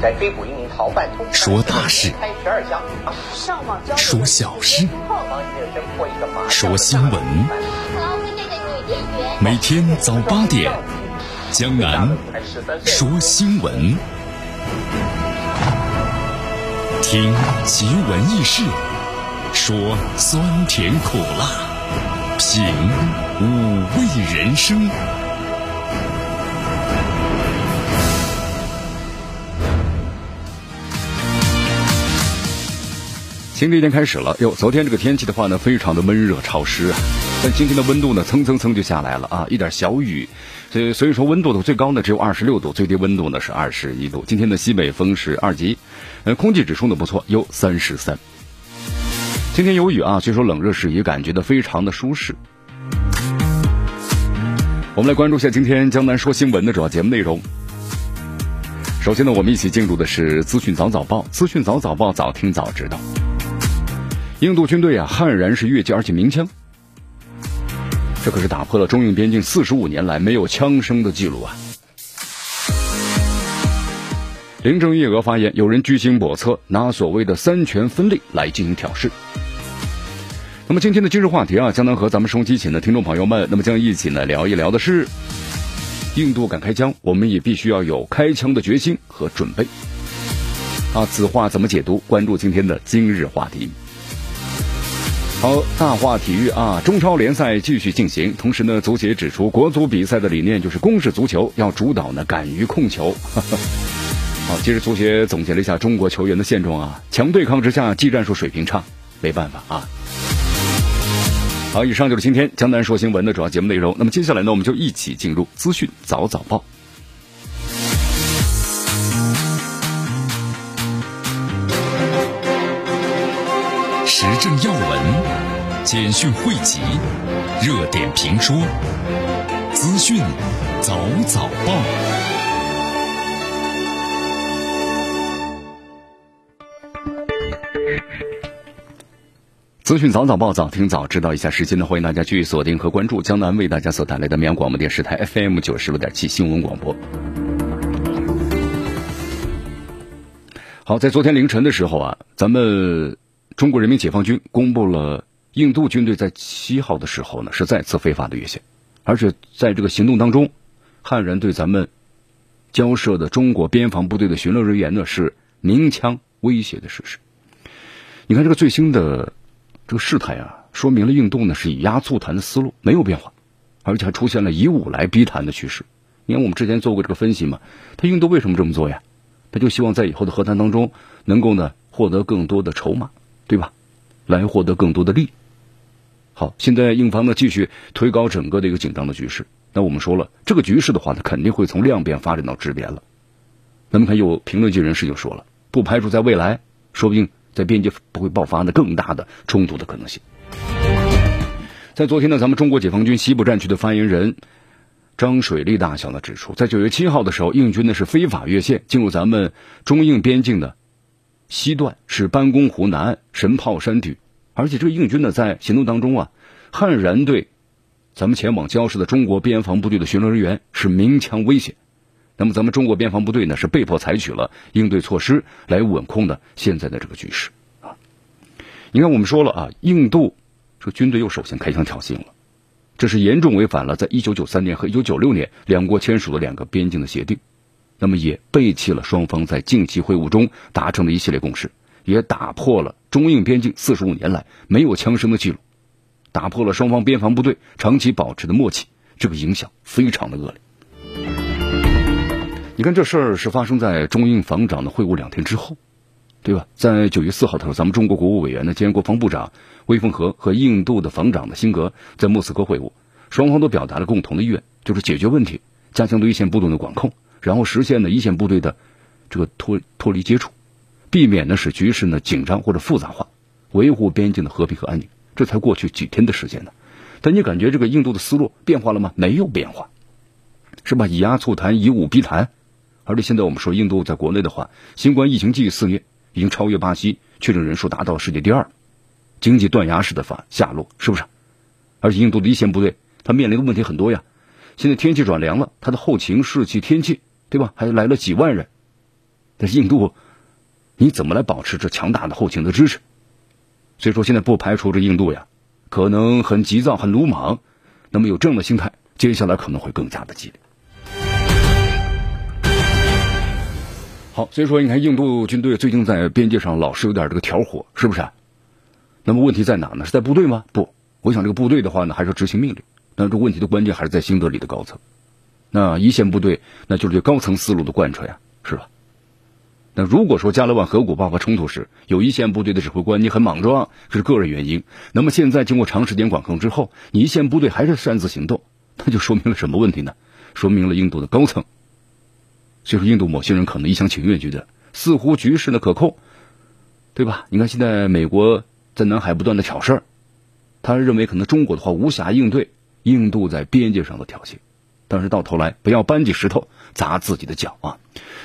在追捕一名逃犯，说大事，开十二项，说小事，说新闻。每天早八点，江南说新闻，听奇闻异事，说酸甜苦辣，品五味人生。新的一天开始了，哟，昨天这个天气的话呢，非常的闷热潮湿啊，但今天的温度呢，蹭蹭蹭就下来了啊，一点小雨，所以所以说温度的最高呢只有二十六度，最低温度呢是二十一度。今天的西北风是二级，呃，空气指数呢不错，有三十三。今天有雨啊，所以说冷热适宜，感觉的非常的舒适。我们来关注一下今天江南说新闻的主要节目内容。首先呢，我们一起进入的是资讯早早报，资讯早早报，早听早知道。印度军队啊，悍然是越界，而且鸣枪，这可是打破了中印边境四十五年来没有枪声的记录啊！林郑月娥发言，有人居心叵测，拿所谓的三权分立来进行挑事。那么今天的今日话题啊，将能和咱们收机前的听众朋友们，那么将一起呢聊一聊的是，印度敢开枪，我们也必须要有开枪的决心和准备。啊，此话怎么解读？关注今天的今日话题。好，大话体育啊，中超联赛继续进行。同时呢，足协指出，国足比赛的理念就是攻势足球，要主导呢，敢于控球。好，其实足协总结了一下中国球员的现状啊，强对抗之下，技战术水平差，没办法啊。好，以上就是今天江南说新闻的主要节目内容。那么接下来呢，我们就一起进入资讯早早报。时政要闻、简讯汇集、热点评说、资讯早早报。资讯早早报，早听早知道。一下时间呢，欢迎大家继续锁定和关注江南为大家所带来的绵阳广播电视台 FM 九十六点七新闻广播。好，在昨天凌晨的时候啊，咱们。中国人民解放军公布了印度军队在七号的时候呢，是再次非法的越线，而且在这个行动当中，悍然对咱们交涉的中国边防部队的巡逻人员呢是鸣枪威胁的事实。你看这个最新的这个事态啊，说明了印度呢是以压促谈的思路没有变化，而且还出现了以武来逼谈的趋势。你看我们之前做过这个分析嘛，他印度为什么这么做呀？他就希望在以后的和谈当中能够呢获得更多的筹码。对吧？来获得更多的利。好，现在印方呢继续推高整个的一个紧张的局势。那我们说了，这个局势的话，它肯定会从量变发展到质变了。那么，看有评论界人士就说了，不排除在未来，说不定在边界不会爆发呢更大的冲突的可能性。在昨天呢，咱们中国解放军西部战区的发言人张水利大校呢指出，在九月七号的时候，印军呢是非法越线进入咱们中印边境的。西段是班公湖南岸神炮山地，而且这个印军呢在行动当中啊，悍然对咱们前往交涉的中国边防部队的巡逻人员是鸣枪威胁。那么咱们中国边防部队呢是被迫采取了应对措施来稳控的现在的这个局势啊。你看我们说了啊，印度这个军队又首先开枪挑衅了，这是严重违反了在一九九三年和一九九六年两国签署的两个边境的协定。那么也背弃了双方在近期会晤中达成的一系列共识，也打破了中印边境四十五年来没有枪声的记录，打破了双方边防部队长期保持的默契，这个影响非常的恶劣。你看这事儿是发生在中印防长的会晤两天之后，对吧？在九月四号的时候，咱们中国国务委员呢兼国防部长魏凤和和印度的防长的辛格在莫斯科会晤，双方都表达了共同的意愿，就是解决问题，加强对一线部队的管控。然后实现呢一线部队的这个脱脱离接触，避免呢使局势呢紧张或者复杂化，维护边境的和平和安宁。这才过去几天的时间呢，但你感觉这个印度的思路变化了吗？没有变化，是吧？以压促谈，以武逼谈。而且现在我们说印度在国内的话，新冠疫情继续肆虐，已经超越巴西，确诊人数达到世界第二，经济断崖式的法下落，是不是？而且印度的一线部队，他面临的问题很多呀。现在天气转凉了，他的后勤、士气、天气。对吧？还来了几万人，但是印度你怎么来保持这强大的后勤的支持？所以说，现在不排除这印度呀，可能很急躁、很鲁莽。那么有这样的心态，接下来可能会更加的激烈。好，所以说你看，印度军队最近在边界上老是有点这个挑火，是不是？那么问题在哪呢？是在部队吗？不，我想这个部队的话呢，还是执行命令。但这问题的关键还是在新德里的高层。那一线部队，那就是对高层思路的贯彻呀，是吧？那如果说加勒万河谷爆发冲突时，有一线部队的指挥官你很莽撞，这是个人原因。那么现在经过长时间管控之后，你一线部队还是擅自行动，那就说明了什么问题呢？说明了印度的高层，所以说印度某些人可能一厢情愿觉得似乎局势呢可控，对吧？你看现在美国在南海不断的挑事儿，他认为可能中国的话无暇应对印度在边界上的挑衅。但是到头来不要搬起石头砸自己的脚啊！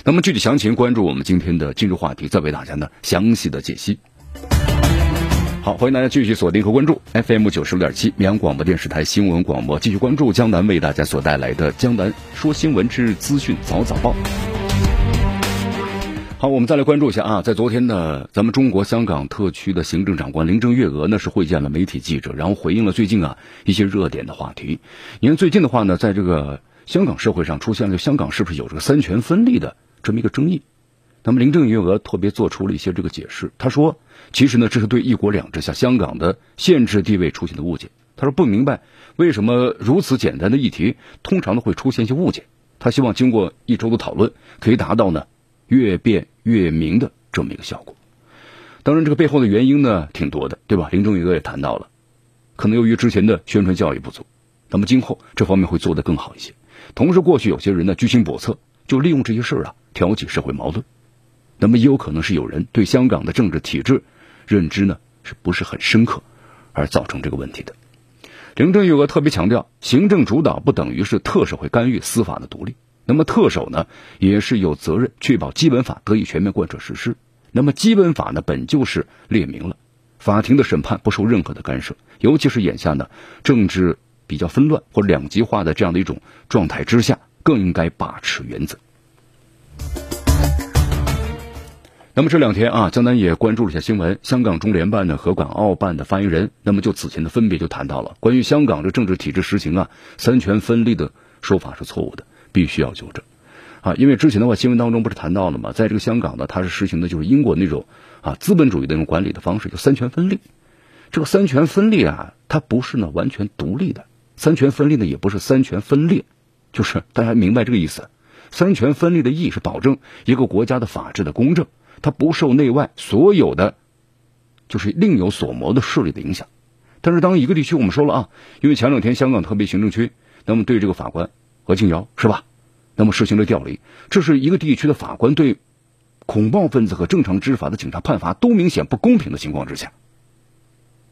那么具体详情关注我们今天的今日话题，再为大家呢详细的解析。好，欢迎大家继续锁定和关注 FM 九十六点七绵阳广播电视台新闻广播，继续关注江南为大家所带来的《江南说新闻之资讯早早报》。好，我们再来关注一下啊，在昨天呢，咱们中国香港特区的行政长官林郑月娥呢是会见了媒体记者，然后回应了最近啊一些热点的话题。你看最近的话呢，在这个香港社会上出现了香港是不是有这个三权分立的这么一个争议？那么林郑月娥特别做出了一些这个解释，他说，其实呢这是对一国两制下香港的限制地位出现的误解。他说不明白为什么如此简单的议题，通常都会出现一些误解。他希望经过一周的讨论，可以达到呢。越辩越明的这么一个效果，当然这个背后的原因呢挺多的，对吧？林郑月娥也谈到了，可能由于之前的宣传教育不足，那么今后这方面会做得更好一些。同时，过去有些人呢居心叵测，就利用这些事儿啊挑起社会矛盾，那么也有可能是有人对香港的政治体制认知呢是不是很深刻，而造成这个问题的。林郑月娥特别强调，行政主导不等于是特首会干预司法的独立。那么特首呢，也是有责任确保基本法得以全面贯彻实施。那么基本法呢，本就是列明了，法庭的审判不受任何的干涉，尤其是眼下呢，政治比较纷乱或两极化的这样的一种状态之下，更应该把持原则。那么这两天啊，江南也关注了一下新闻，香港中联办呢和港澳办的发言人，那么就此前的分别就谈到了关于香港的政治体制实行啊三权分立的说法是错误的。必须要纠正，啊，因为之前的话新闻当中不是谈到了吗？在这个香港呢，它是实行的就是英国那种啊资本主义的那种管理的方式，就三权分立。这个三权分立啊，它不是呢完全独立的，三权分立呢也不是三权分裂，就是大家明白这个意思。三权分立的意义是保证一个国家的法治的公正，它不受内外所有的就是另有所谋的势力的影响。但是当一个地区我们说了啊，因为前两天香港特别行政区，那么对这个法官。何庆瑶是吧？那么实行了调离，这是一个地区的法官对恐怖分子和正常执法的警察判罚都明显不公平的情况之下，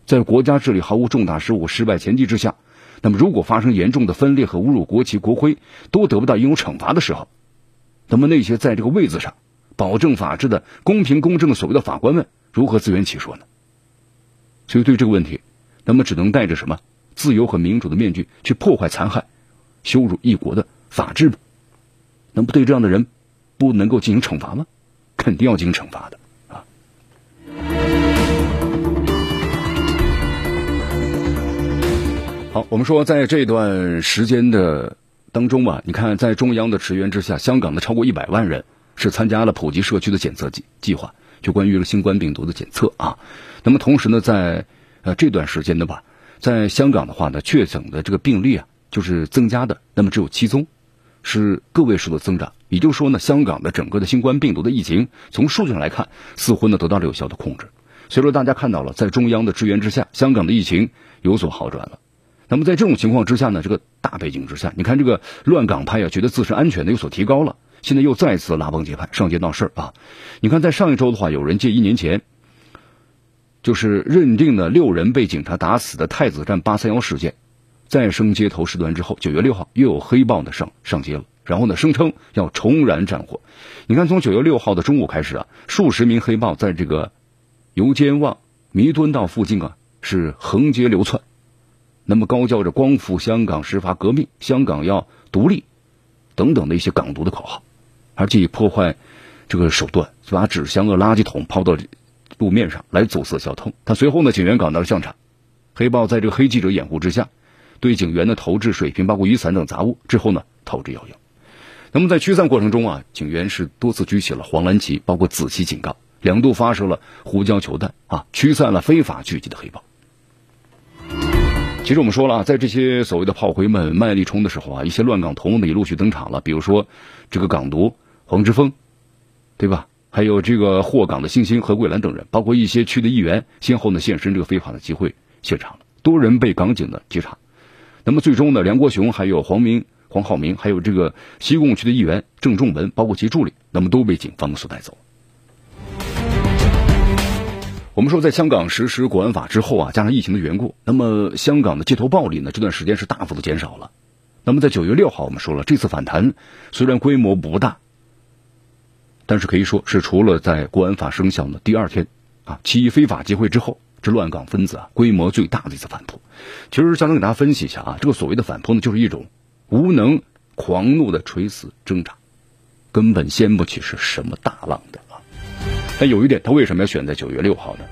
在国家治理毫无重大失误、失败前提之下，那么如果发生严重的分裂和侮辱国旗、国徽都得不到应有惩罚的时候，那么那些在这个位子上保证法治的公平公正的所谓的法官们如何自圆其说呢？所以对这个问题，那么只能带着什么自由和民主的面具去破坏、残害。羞辱一国的法治，那么对这样的人不能够进行惩罚吗？肯定要进行惩罚的啊！好，我们说在这段时间的当中吧，你看在中央的驰援之下，香港的超过一百万人是参加了普及社区的检测计计划，就关于了新冠病毒的检测啊。那么同时呢，在呃这段时间的吧，在香港的话呢，确诊的这个病例啊。就是增加的，那么只有七宗，是个位数的增长。也就是说呢，香港的整个的新冠病毒的疫情，从数据上来看，似乎呢得到了有效的控制。所以说，大家看到了，在中央的支援之下，香港的疫情有所好转了。那么在这种情况之下呢，这个大背景之下，你看这个乱港派啊，觉得自身安全的有所提高了，现在又再次拉帮结派，上街闹事儿啊。你看，在上一周的话，有人借一年前，就是认定了六人被警察打死的太子站八三幺事件。再生街头事端之后，九月六号又有黑豹呢上上街了，然后呢声称要重燃战火。你看，从九月六号的中午开始啊，数十名黑豹在这个油尖旺弥敦道附近啊是横街流窜，那么高叫着“光复香港，实发革命，香港要独立”等等的一些港独的口号，而且以破坏这个手段，就把纸箱和垃圾桶抛到路面上来阻塞交通。他随后呢，警员赶到了现场，黑豹在这个黑记者掩护之下，对警员的投掷水瓶、包括雨伞等杂物，之后呢逃之夭夭。那么在驱散过程中啊，警员是多次举起了黄蓝旗，包括紫旗警告，两度发射了胡椒球弹啊，驱散了非法聚集的黑豹。其实我们说了啊，在这些所谓的炮灰们卖力冲的时候啊，一些乱港头目也陆续登场了，比如说这个港独黄之锋，对吧？还有这个获港的星星何桂兰等人，包括一些区的议员，先后呢现身这个非法的集会现场了，多人被港警的稽查。那么最终呢，梁国雄还有黄明、黄浩明，还有这个西贡区的议员郑仲文，包括其助理，那么都被警方所带走。我们说，在香港实施国安法之后啊，加上疫情的缘故，那么香港的街头暴力呢，这段时间是大幅度减少了。那么在九月六号，我们说了，这次反弹虽然规模不大。但是可以说是除了在国安法生效的第二天，啊，起非法集会之后，这乱港分子啊规模最大的一次反扑。其实，相当给大家分析一下啊，这个所谓的反扑呢，就是一种无能、狂怒的垂死挣扎，根本掀不起是什么大浪的啊。但有一点，他为什么要选在九月六号呢？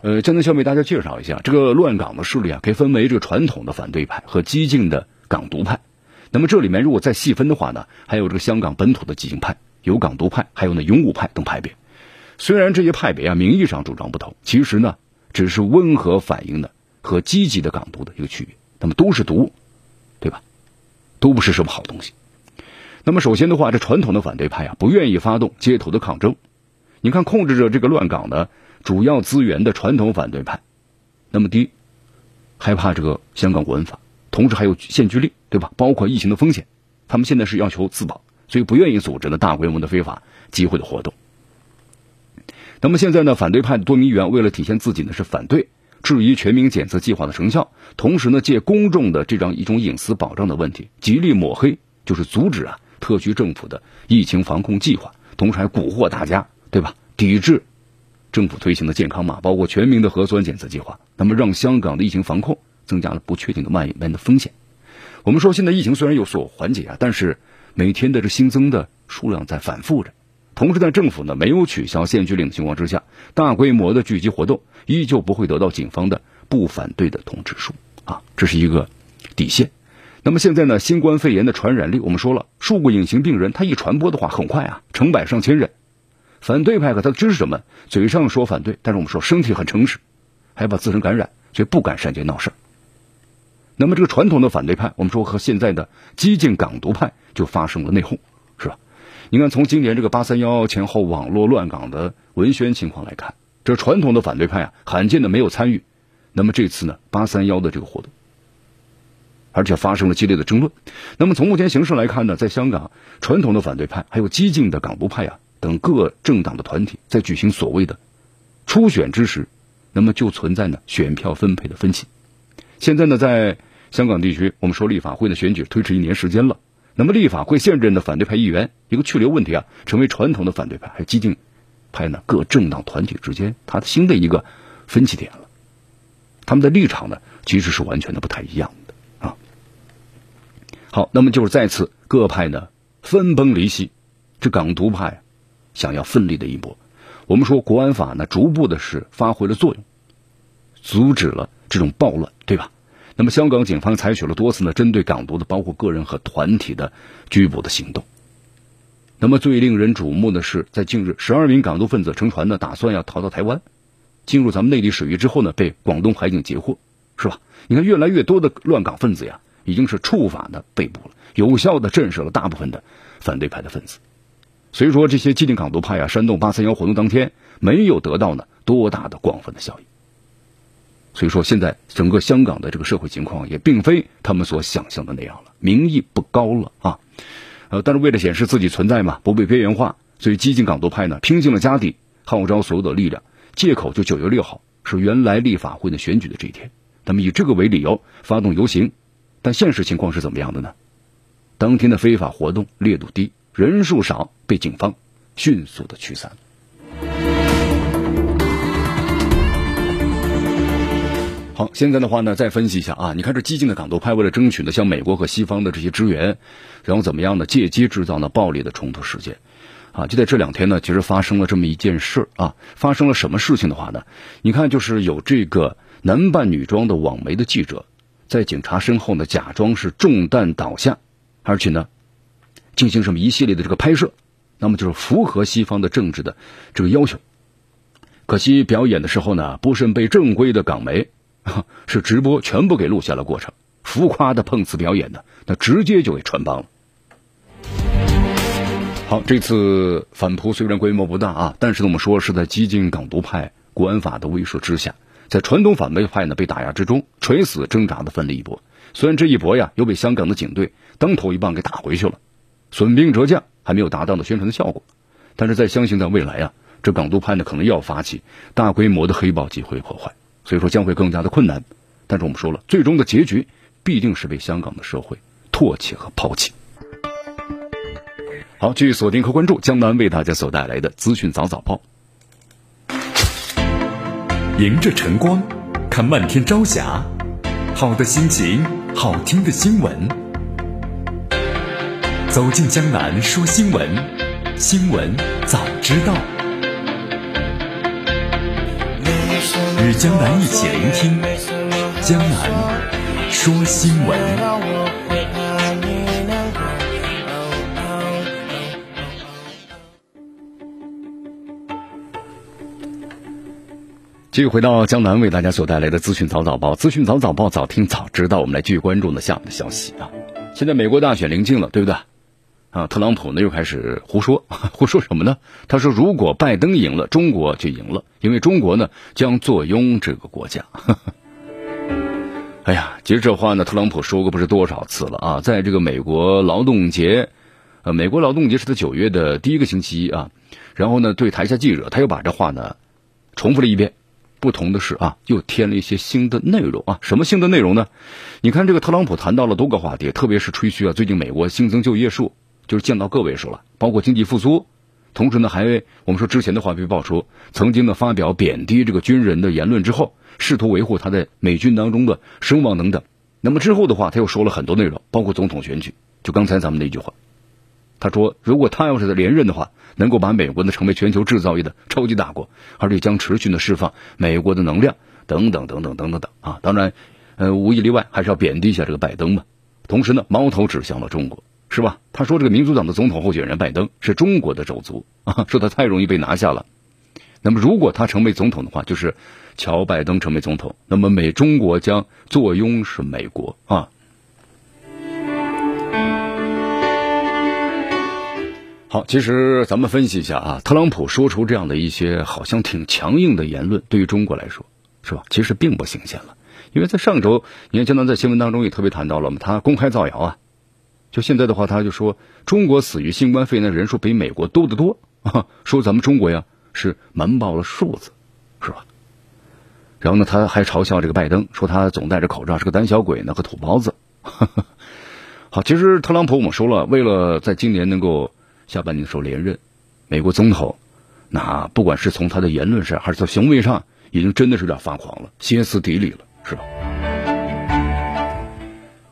呃，江南先为大家介绍一下，这个乱港的势力啊，可以分为这个传统的反对派和激进的港独派。那么这里面如果再细分的话呢，还有这个香港本土的激进派。有港独派，还有呢勇武派等派别。虽然这些派别啊名义上主张不同，其实呢只是温和反映的和积极的港独的一个区别。那么都是毒，对吧？都不是什么好东西。那么首先的话，这传统的反对派啊不愿意发动街头的抗争。你看，控制着这个乱港的主要资源的传统反对派，那么第一害怕这个香港国安法，同时还有限聚令，对吧？包括疫情的风险，他们现在是要求自保。所以不愿意组织呢大规模的非法集会的活动。那么现在呢，反对派的多名议员为了体现自己呢是反对质疑全民检测计划的成效，同时呢借公众的这样一种隐私保障的问题，极力抹黑，就是阻止啊特区政府的疫情防控计划，同时还蛊惑大家，对吧？抵制政府推行的健康码，包括全民的核酸检测计划，那么让香港的疫情防控增加了不确定的蔓延的风险。我们说现在疫情虽然有所缓解啊，但是。每天的这新增的数量在反复着，同时在政府呢没有取消限聚令的情况之下，大规模的聚集活动依旧不会得到警方的不反对的通知书啊，这是一个底线。那么现在呢，新冠肺炎的传染力，我们说了，数个隐形病人，他一传播的话很快啊，成百上千人。反对派和他的支持什么？嘴上说反对，但是我们说身体很诚实，还把自身感染，所以不敢上街闹事。那么这个传统的反对派，我们说和现在的激进港独派就发生了内讧，你看，从今年这个八三幺前后网络乱港的文宣情况来看，这传统的反对派啊，罕见的没有参与。那么这次呢，八三幺的这个活动，而且发生了激烈的争论。那么从目前形势来看呢，在香港，传统的反对派还有激进的港独派啊等各政党的团体在举行所谓的初选之时，那么就存在呢选票分配的分歧。现在呢，在香港地区，我们说立法会的选举推迟一年时间了。那么立法会现任的反对派议员一个去留问题啊，成为传统的反对派还有激进派呢各政党团体之间他的新的一个分歧点了。他们的立场呢其实是完全的不太一样的啊。好，那么就是再次各派呢分崩离析，这港独派想要奋力的一搏。我们说国安法呢逐步的是发挥了作用，阻止了这种暴乱，对吧？那么，香港警方采取了多次呢针对港独的，包括个人和团体的拘捕的行动。那么，最令人瞩目的是，在近日，十二名港独分子乘船呢，打算要逃到台湾，进入咱们内地水域之后呢，被广东海警截获，是吧？你看，越来越多的乱港分子呀，已经是触法的被捕了，有效的震慑了大部分的反对派的分子。所以说，这些激进港独派啊，煽动八三幺活动当天，没有得到呢多大的广泛的效益。所以说，现在整个香港的这个社会情况也并非他们所想象的那样了，民意不高了啊。呃，但是为了显示自己存在嘛，不被边缘化，所以激进港独派呢拼尽了家底，号召所有的力量，借口就九月六号是原来立法会的选举的这一天，那么以这个为理由发动游行，但现实情况是怎么样的呢？当天的非法活动烈度低，人数少，被警方迅速的驱散。好，现在的话呢，再分析一下啊，你看这激进的港独派为了争取呢，像美国和西方的这些支援，然后怎么样呢？借机制造呢暴力的冲突事件，啊，就在这两天呢，其实发生了这么一件事啊，发生了什么事情的话呢？你看，就是有这个男扮女装的网媒的记者，在警察身后呢，假装是中弹倒下，而且呢，进行什么一系列的这个拍摄，那么就是符合西方的政治的这个要求。可惜表演的时候呢，不慎被正规的港媒 是直播全部给录下了过程，浮夸的碰瓷表演呢，那直接就给穿帮了。好，这次反扑虽然规模不大啊，但是呢，我们说是在激进港独派国安法的威慑之下，在传统反对派呢被打压之中，垂死挣扎的奋力一搏。虽然这一搏呀，又被香港的警队当头一棒给打回去了，损兵折将，还没有达到的宣传的效果。但是在相信在未来啊，这港独派呢可能要发起大规模的黑暴集会破坏，所以说将会更加的困难。但是我们说了，最终的结局必定是被香港的社会唾弃和抛弃。好，继续锁定和关注江南为大家所带来的资讯早早报。迎着晨光，看漫天朝霞，好的心情，好听的新闻。走进江南说新闻，新闻早知道。与江南一起聆听江南说新闻。继续回到江南为大家所带来的资讯早早报，资讯早早报，早听早知道。我们来继续关注呢下面的消息啊。现在美国大选临近了，对不对？啊，特朗普呢又开始胡说，胡说什么呢？他说如果拜登赢了，中国就赢了，因为中国呢将坐拥这个国家。哎呀，其实这话呢，特朗普说过不是多少次了啊。在这个美国劳动节，呃，美国劳动节是在九月的第一个星期一啊。然后呢，对台下记者，他又把这话呢重复了一遍。不同的是啊，又添了一些新的内容啊。什么新的内容呢？你看这个特朗普谈到了多个话题，特别是吹嘘啊，最近美国新增就业数就是降到个位数了，包括经济复苏。同时呢，还我们说之前的话被爆出曾经呢发表贬低这个军人的言论之后，试图维护他在美军当中的声望等等。那么之后的话，他又说了很多内容，包括总统选举。就刚才咱们那句话。他说：“如果他要是在连任的话，能够把美国呢成为全球制造业的超级大国，而且将持续的释放美国的能量，等等等等等等等啊！当然，呃，无一例外还是要贬低一下这个拜登嘛。同时呢，矛头指向了中国，是吧？他说这个民主党的总统候选人拜登是中国的种族啊，说他太容易被拿下了。那么如果他成为总统的话，就是乔拜登成为总统，那么美中国将坐拥是美国啊。”好，其实咱们分析一下啊，特朗普说出这样的一些好像挺强硬的言论，对于中国来说，是吧？其实并不新鲜了，因为在上周，你看江南在新闻当中也特别谈到了嘛，他公开造谣啊，就现在的话，他就说中国死于新冠肺炎的人数比美国多得多啊，说咱们中国呀是瞒报了数字，是吧？然后呢，他还嘲笑这个拜登，说他总戴着口罩是个胆小鬼呢和土包子。好，其实特朗普我们说了，为了在今年能够。下半年的时候连任，美国总统，那不管是从他的言论上，还是从行为上，已经真的是有点发狂了，歇斯底里了，是吧？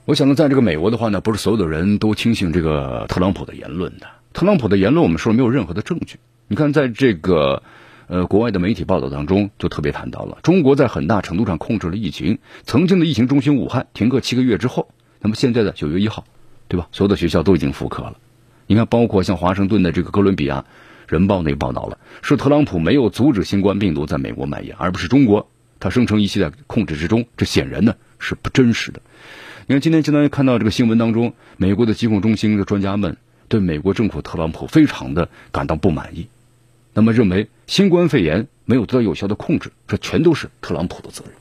我想呢，在这个美国的话呢，不是所有的人都轻信这个特朗普的言论的。特朗普的言论，我们说没有任何的证据。你看，在这个呃国外的媒体报道当中，就特别谈到了中国在很大程度上控制了疫情。曾经的疫情中心武汉停课七个月之后，那么现在的九月一号，对吧？所有的学校都已经复课了。你看，包括像华盛顿的这个哥伦比亚人报那个报道了，说特朗普没有阻止新冠病毒在美国蔓延，而不是中国，他声称一切在控制之中，这显然呢是不真实的。你看，今天经常看到这个新闻当中，美国的疾控中心的专家们对美国政府特朗普非常的感到不满意，那么认为新冠肺炎没有得到有效的控制，这全都是特朗普的责任。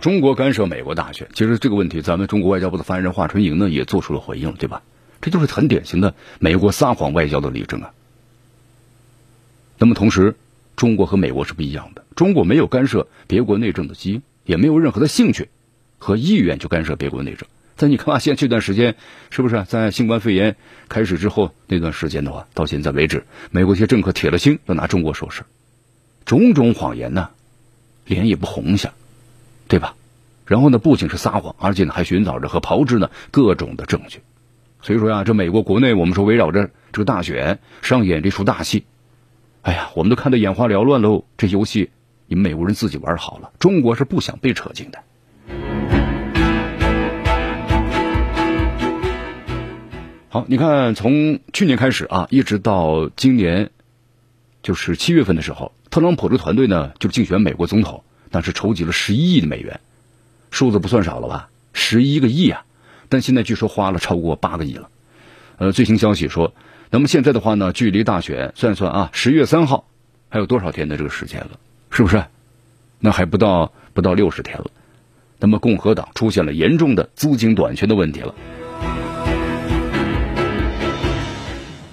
中国干涉美国大选，其实这个问题，咱们中国外交部的发言人华春莹呢也做出了回应，对吧？这就是很典型的美国撒谎外交的例证啊。那么同时，中国和美国是不一样的，中国没有干涉别国内政的基因，也没有任何的兴趣和意愿去干涉别国内政。在你看啊，现这段时间是不是在新冠肺炎开始之后那段时间的话，到现在为止，美国一些政客铁了心要拿中国说事，种种谎言呢，脸也不红一下。对吧？然后呢，不仅是撒谎，而且呢，还寻找着和炮制呢各种的证据。所以说呀，这美国国内我们说围绕着这个大选上演这出大戏，哎呀，我们都看得眼花缭乱喽。这游戏你们美国人自己玩好了，中国是不想被扯进的。好，你看从去年开始啊，一直到今年，就是七月份的时候，特朗普这团队呢就竞选美国总统，但是筹集了十一亿的美元，数字不算少了吧？十一个亿啊！但现在据说花了超过八个亿了。呃，最新消息说，那么现在的话呢，距离大选算算啊，十月三号还有多少天的这个时间了？是不是？那还不到不到六十天了。那么共和党出现了严重的资金短缺的问题了。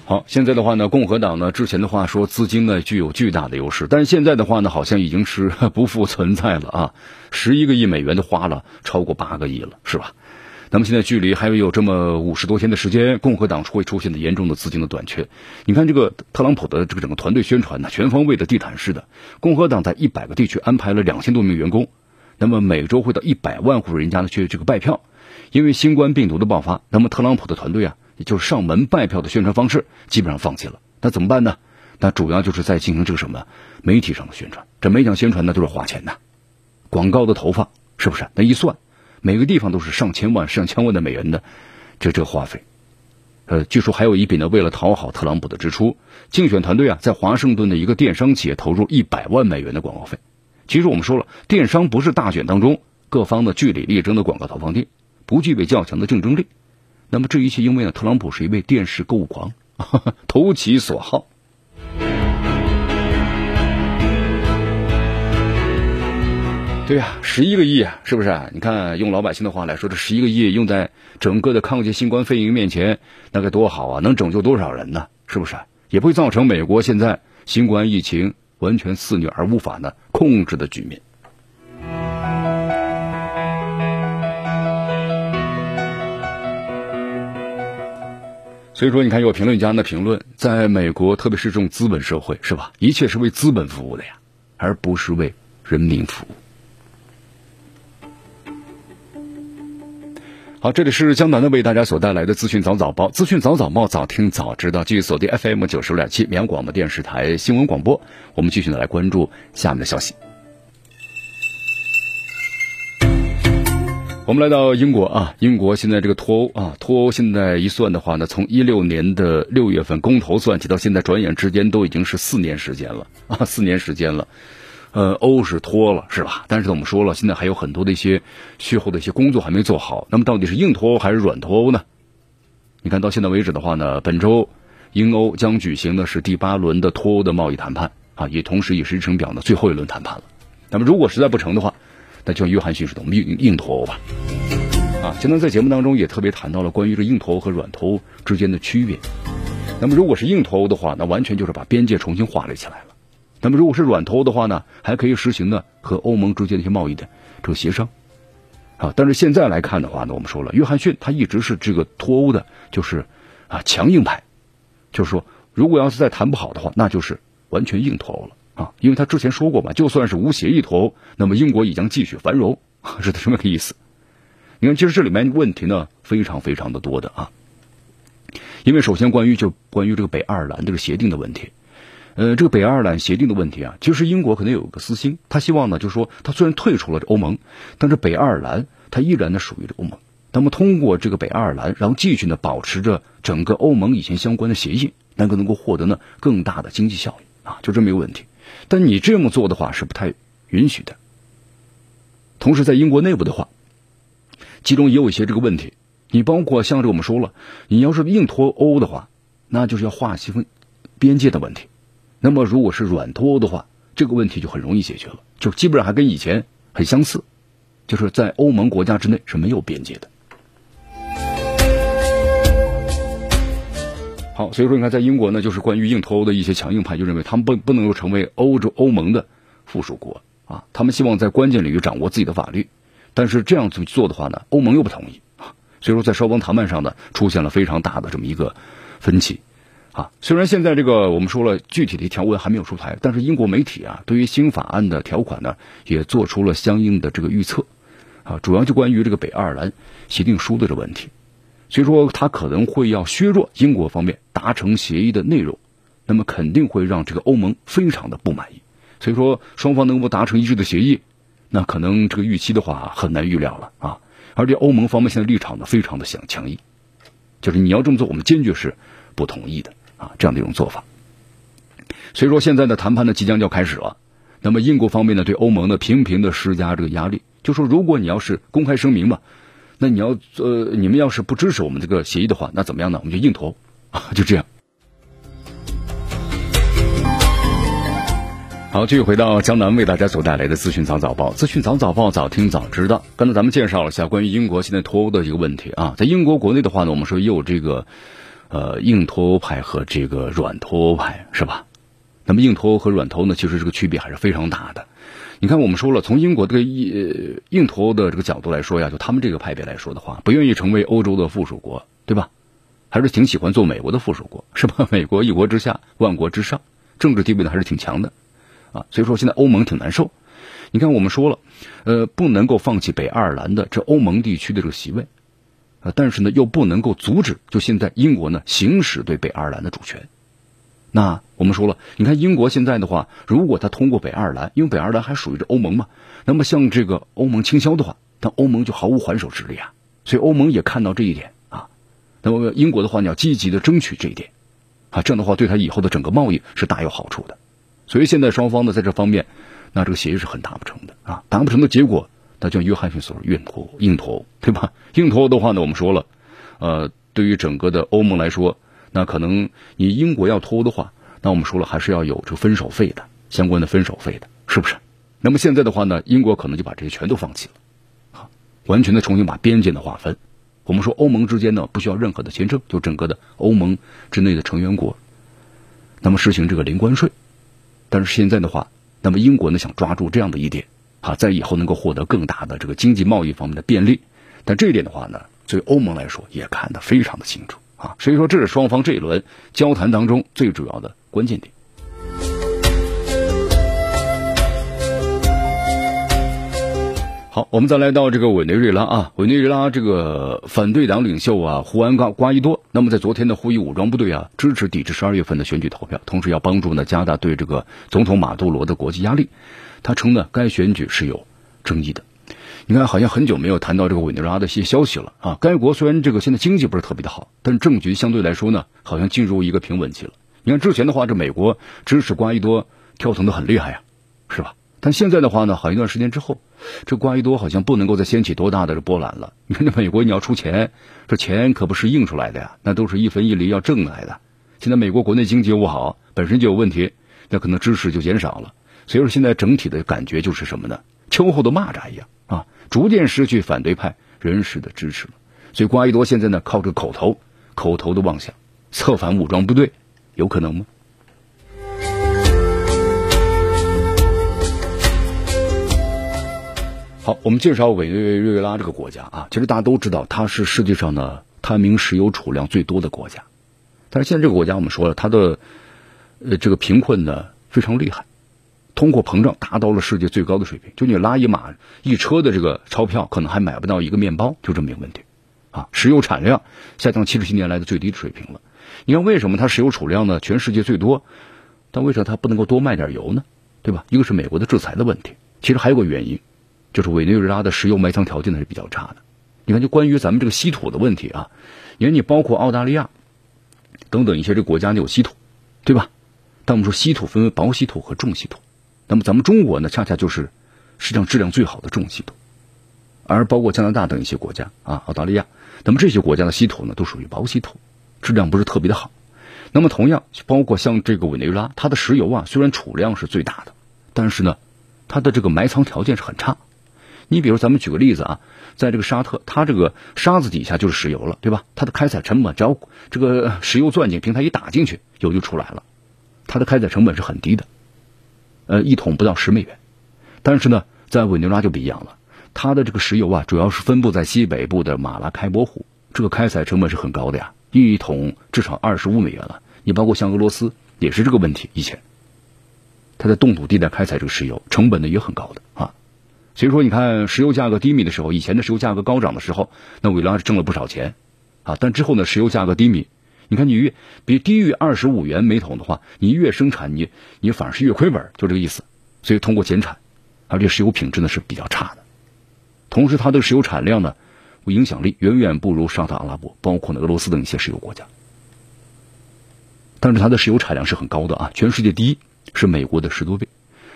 好，现在的话呢，共和党呢之前的话说资金呢具有巨大的优势，但是现在的话呢，好像已经是 不复存在了啊！十一个亿美元都花了超过八个亿了，是吧？那么现在距离还有这么五十多天的时间，共和党会出现的严重的资金的短缺。你看这个特朗普的这个整个团队宣传呢，全方位的地毯式的。共和党在一百个地区安排了两千多名员工，那么每周会到一百万户人家呢去这个拜票。因为新冠病毒的爆发，那么特朗普的团队啊，也就是上门拜票的宣传方式基本上放弃了。那怎么办呢？那主要就是在进行这个什么媒体上的宣传。这媒体宣传呢都是花钱的，广告的投放是不是？那一算。每个地方都是上千万、上千万的美元的这这花费，呃，据说还有一笔呢，为了讨好特朗普的支出，竞选团队啊，在华盛顿的一个电商企业投入一百万美元的广告费。其实我们说了，电商不是大选当中各方的据理力争的广告投放地，不具备较强的竞争力。那么这一切，因为呢，特朗普是一位电视购物狂，投其所好。对呀，十一个亿啊，是不是？你看，用老百姓的话来说，这十一个亿用在整个的抗击新冠肺炎面前，那该多好啊！能拯救多少人呢？是不是？也不会造成美国现在新冠疫情完全肆虐而无法呢控制的局面。所以说，你看有评论家的评论，在美国，特别是这种资本社会，是吧？一切是为资本服务的呀，而不是为人民服务。好，这里是江南的为大家所带来的资讯早早报，资讯早早报，早听早知道。继续锁定 FM 九十六点七绵阳广播电视台新闻广播，我们继续的来关注下面的消息。我们来到英国啊，英国现在这个脱欧啊，脱欧现在一算的话呢，从一六年的六月份公投算起，到现在转眼之间都已经是四年时间了啊，四年时间了。呃，欧是脱了是吧？但是我们说了，现在还有很多的一些续后的一些工作还没做好。那么到底是硬脱欧还是软脱欧呢？你看到现在为止的话呢，本周英欧将举行的是第八轮的脱欧的贸易谈判啊，也同时也是日程表的最后一轮谈判了。那么如果实在不成的话，那就约翰逊是懂硬硬脱欧吧？啊，现在在节目当中也特别谈到了关于这硬脱欧和软脱欧之间的区别。那么如果是硬脱欧的话，那完全就是把边界重新划了起来了。那么如果是软脱欧的话呢，还可以实行呢和欧盟之间的一些贸易的这个协商，啊，但是现在来看的话呢，我们说了，约翰逊他一直是这个脱欧的，就是啊强硬派，就是说，如果要是再谈不好的话，那就是完全硬脱欧了啊，因为他之前说过嘛，就算是无协议脱欧，那么英国也将继续繁荣，是这么个意思。你看，其实这里面问题呢非常非常的多的啊，因为首先关于就关于这个北爱尔兰这个协定的问题。呃，这个北爱尔兰协定的问题啊，其实英国可能有个私心，他希望呢，就是说，他虽然退出了欧盟，但是北爱尔兰它依然呢属于这欧盟。那么通过这个北爱尔兰，然后继续呢保持着整个欧盟以前相关的协议，能够能够获得呢更大的经济效益啊，就这么一个问题。但你这么做的话是不太允许的。同时，在英国内部的话，其中也有一些这个问题，你包括像这我们说了，你要是硬脱欧的话，那就是要划分边界的问题。那么，如果是软脱欧的话，这个问题就很容易解决了，就基本上还跟以前很相似，就是在欧盟国家之内是没有边界的。好，所以说你看，在英国呢，就是关于硬脱欧的一些强硬派就认为他们不不能够成为欧洲欧盟的附属国啊，他们希望在关键领域掌握自己的法律，但是这样去做的话呢，欧盟又不同意啊，所以说在双方谈判上呢，出现了非常大的这么一个分歧。啊，虽然现在这个我们说了具体的条文还没有出台，但是英国媒体啊对于新法案的条款呢也做出了相应的这个预测，啊，主要就关于这个北爱尔兰协定书的这个问题。所以说他可能会要削弱英国方面达成协议的内容，那么肯定会让这个欧盟非常的不满意。所以说双方能够达成一致的协议，那可能这个预期的话很难预料了啊。而且欧盟方面现在立场呢非常的想强硬，就是你要这么做，我们坚决是不同意的啊，这样的一种做法。所以说现在的谈判呢即将就要开始了，那么英国方面呢对欧盟呢频频的施加这个压力，就说如果你要是公开声明嘛，那你要呃你们要是不支持我们这个协议的话，那怎么样呢？我们就硬投 啊，就这样。好，继续回到江南为大家所带来的资讯早早报，资讯早早报，早听早知道。刚才咱们介绍了一下关于英国现在脱欧的一个问题啊，在英国国内的话呢，我们说也有这个呃硬脱欧派和这个软脱欧派，是吧？那么硬脱欧和软脱欧呢，其实这个区别还是非常大的。你看，我们说了，从英国这个硬硬脱欧的这个角度来说呀，就他们这个派别来说的话，不愿意成为欧洲的附属国，对吧？还是挺喜欢做美国的附属国，是吧？美国一国之下，万国之上，政治地位呢还是挺强的。啊，所以说现在欧盟挺难受。你看，我们说了，呃，不能够放弃北爱尔兰的这欧盟地区的这个席位，啊，但是呢，又不能够阻止就现在英国呢行使对北爱尔兰的主权。那我们说了，你看英国现在的话，如果他通过北爱尔兰，因为北爱尔兰还属于这欧盟嘛，那么向这个欧盟倾销的话，那欧盟就毫无还手之力啊。所以欧盟也看到这一点啊。那么英国的话，你要积极的争取这一点，啊，这样的话对他以后的整个贸易是大有好处的。所以现在双方呢，在这方面，那这个协议是很达不成的啊，达不成的结果，那就约翰逊所说硬脱硬脱对吧？硬脱的话呢，我们说了，呃，对于整个的欧盟来说，那可能你英国要脱欧的话，那我们说了还是要有这个分手费的，相关的分手费的，是不是？那么现在的话呢，英国可能就把这些全都放弃了，好，完全的重新把边界的划分。我们说欧盟之间呢，不需要任何的签证，就整个的欧盟之内的成员国，那么实行这个零关税。但是现在的话，那么英国呢想抓住这样的一点，啊，在以后能够获得更大的这个经济贸易方面的便利。但这一点的话呢，对欧盟来说也看得非常的清楚啊。所以说，这是双方这一轮交谈当中最主要的关键点。好，我们再来到这个委内瑞拉啊，委内瑞拉这个反对党领袖啊，胡安瓜瓜伊多，那么在昨天的，呼吁武装部队啊支持抵制十二月份的选举投票，同时要帮助呢加大对这个总统马杜罗的国际压力。他称呢，该选举是有争议的。你看，好像很久没有谈到这个委内瑞拉的一些消息了啊。该国虽然这个现在经济不是特别的好，但政局相对来说呢，好像进入一个平稳期了。你看之前的话，这美国支持瓜伊多跳腾的很厉害呀，是吧？但现在的话呢，好一段时间之后，这瓜伊多好像不能够再掀起多大的这波澜了。你看，这美国你要出钱，这钱可不是印出来的呀，那都是一分一厘要挣来的。现在美国国内经济又不好，本身就有问题，那可能支持就减少了。所以说，现在整体的感觉就是什么呢？秋后的蚂蚱一样啊，逐渐失去反对派人士的支持了。所以瓜伊多现在呢，靠着口头、口头的妄想，策反武装部队，有可能吗？好，我们介绍委内瑞拉这个国家啊，其实大家都知道，它是世界上呢探明石油储量最多的国家。但是现在这个国家，我们说了，它的呃这个贫困呢非常厉害，通货膨胀达到了世界最高的水平。就你拉一马一车的这个钞票，可能还买不到一个面包，就这么一个问题啊。石油产量下降七十七年来的最低的水平了。你看为什么它石油储量呢全世界最多，但为什么它不能够多卖点油呢？对吧？一个是美国的制裁的问题，其实还有个原因。就是委内瑞拉的石油埋藏条件呢是比较差的，你看，就关于咱们这个稀土的问题啊，因为你包括澳大利亚等等一些这国家有稀土，对吧？但我们说稀土分为薄稀土和重稀土，那么咱们中国呢，恰恰就是实际上质量最好的重稀土，而包括加拿大等一些国家啊，澳大利亚，那么这些国家的稀土呢都属于薄稀土，质量不是特别的好。那么同样，包括像这个委内瑞拉，它的石油啊虽然储量是最大的，但是呢，它的这个埋藏条件是很差。你比如咱们举个例子啊，在这个沙特，它这个沙子底下就是石油了，对吧？它的开采成本，只要这个石油钻井平台一打进去，油就出来了，它的开采成本是很低的，呃，一桶不到十美元。但是呢，在委内瑞拉就不一样了，它的这个石油啊，主要是分布在西北部的马拉开波湖，这个开采成本是很高的呀，一桶至少二十五美元了。你包括像俄罗斯也是这个问题，以前它在冻土地带开采这个石油，成本呢也很高的啊。所以说，你看石油价格低迷的时候，以前的石油价格高涨的时候，那委内瑞拉是挣了不少钱，啊，但之后呢，石油价格低迷，你看你越比低于二十五元每桶的话，你越生产你你反而是越亏本，就这个意思。所以通过减产，而且石油品质呢是比较差的，同时它的石油产量呢，影响力远远不如沙特阿拉伯，包括呢俄罗斯等一些石油国家。但是它的石油产量是很高的啊，全世界第一，是美国的十多倍。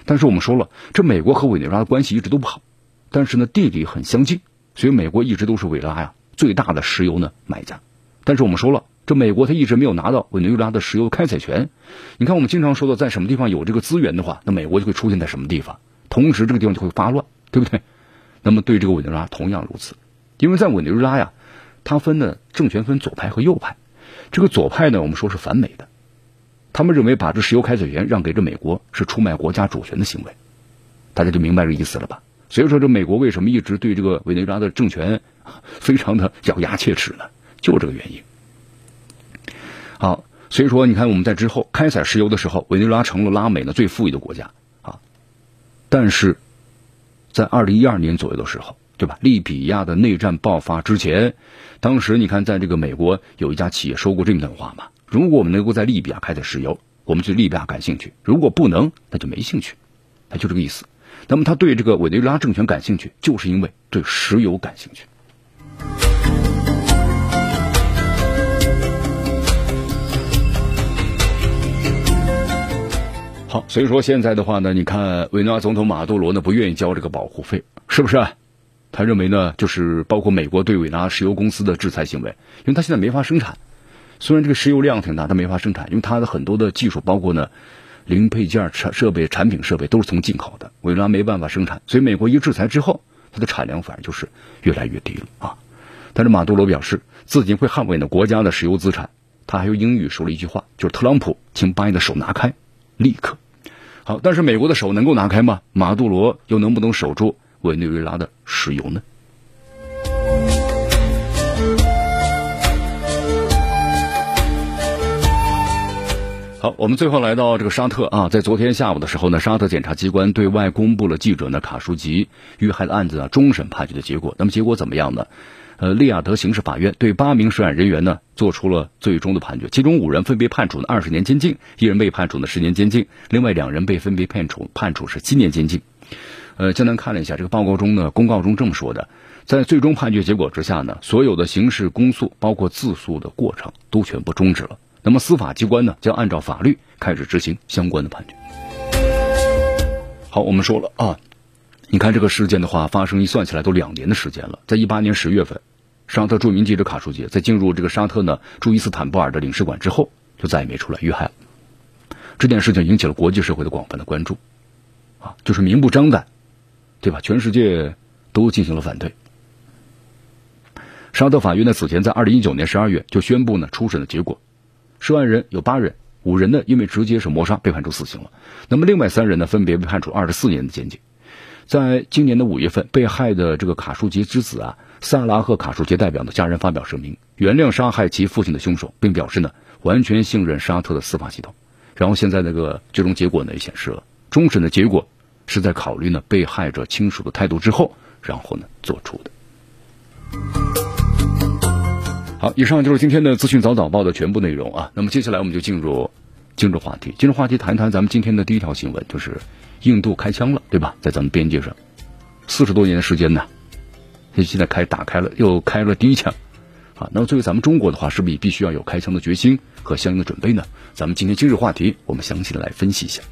但是我们说了，这美国和委内瑞拉的关系一直都不好，但是呢地理很相近，所以美国一直都是委拉呀最大的石油呢买家。但是我们说了，这美国它一直没有拿到委内瑞拉的石油开采权。你看我们经常说的，在什么地方有这个资源的话，那美国就会出现在什么地方，同时这个地方就会发乱，对不对？那么对这个委内瑞拉同样如此，因为在委内瑞拉呀，它分的政权分左派和右派，这个左派呢，我们说是反美的。他们认为把这石油开采权让给这美国是出卖国家主权的行为，大家就明白这意思了吧？所以说，这美国为什么一直对这个委内瑞拉的政权 非常的咬牙切齿呢？就这个原因。好，所以说你看我们在之后开采石油的时候，委内瑞拉成了拉美的最富裕的国家啊。但是在二零一二年左右的时候，对吧？利比亚的内战爆发之前，当时你看在这个美国有一家企业说过这么段话嘛？如果我们能够在利比亚开采石油，我们对利比亚感兴趣；如果不能，那就没兴趣。他就这个意思。那么他对这个委内瑞拉政权感兴趣，就是因为对石油感兴趣。所以说现在的话呢，你看委内瑞拉总统马杜罗呢不愿意交这个保护费，是不是？他认为呢，就是包括美国对委内瑞拉石油公司的制裁行为，因为他现在没法生产。虽然这个石油量挺大，他没法生产，因为它的很多的技术，包括呢零配件、产设备、产品设备都是从进口的，委内瑞拉没办法生产，所以美国一制裁之后，它的产量反而就是越来越低了啊。但是马杜罗表示自己会捍卫呢国家的石油资产，他还用英语说了一句话，就是特朗普，请把你的手拿开，立刻。好，但是美国的手能够拿开吗？马杜罗又能不能守住委内瑞拉的石油呢？好，我们最后来到这个沙特啊，在昨天下午的时候呢，沙特检察机关对外公布了记者呢卡舒吉遇害的案子啊终审判决的结果。那么结果怎么样呢？呃，利雅得刑事法院对八名涉案人员呢做出了最终的判决，其中五人分别判处了二十年监禁，一人被判处了十年监禁，另外两人被分别判处判处是七年监禁。呃，江南看了一下这个报告中呢，公告中这么说的，在最终判决结果之下呢，所有的刑事公诉包括自诉的过程都全部终止了。那么司法机关呢，将按照法律开始执行相关的判决。好，我们说了啊，你看这个事件的话，发生一算起来都两年的时间了。在一八年十月份，沙特著名记者卡舒杰在进入这个沙特呢驻伊斯坦布尔的领事馆之后，就再也没出来遇害了。这件事情引起了国际社会的广泛的关注，啊，就是明目张胆，对吧？全世界都进行了反对。沙特法院呢此前在二零一九年十二月就宣布呢初审的结果。涉案人有八人，五人呢因为直接是谋杀被判处死刑了。那么另外三人呢分别被判处二十四年的监禁。在今年的五月份，被害的这个卡舒吉之子啊，萨拉赫卡舒吉代表的家人发表声明，原谅杀害其父亲的凶手，并表示呢完全信任沙特的司法系统。然后现在那个最终结果呢也显示了，终审的结果是在考虑呢被害者亲属的态度之后，然后呢做出的。好，以上就是今天的资讯早早报的全部内容啊。那么接下来我们就进入今日话题，今日话题谈一谈咱们今天的第一条新闻，就是印度开枪了，对吧？在咱们边界上，四十多年的时间呢，现在开打开了，又开了第一枪啊。那么作为咱们中国的话，是不是也必须要有开枪的决心和相应的准备呢？咱们今天今日话题，我们详细的来分析一下。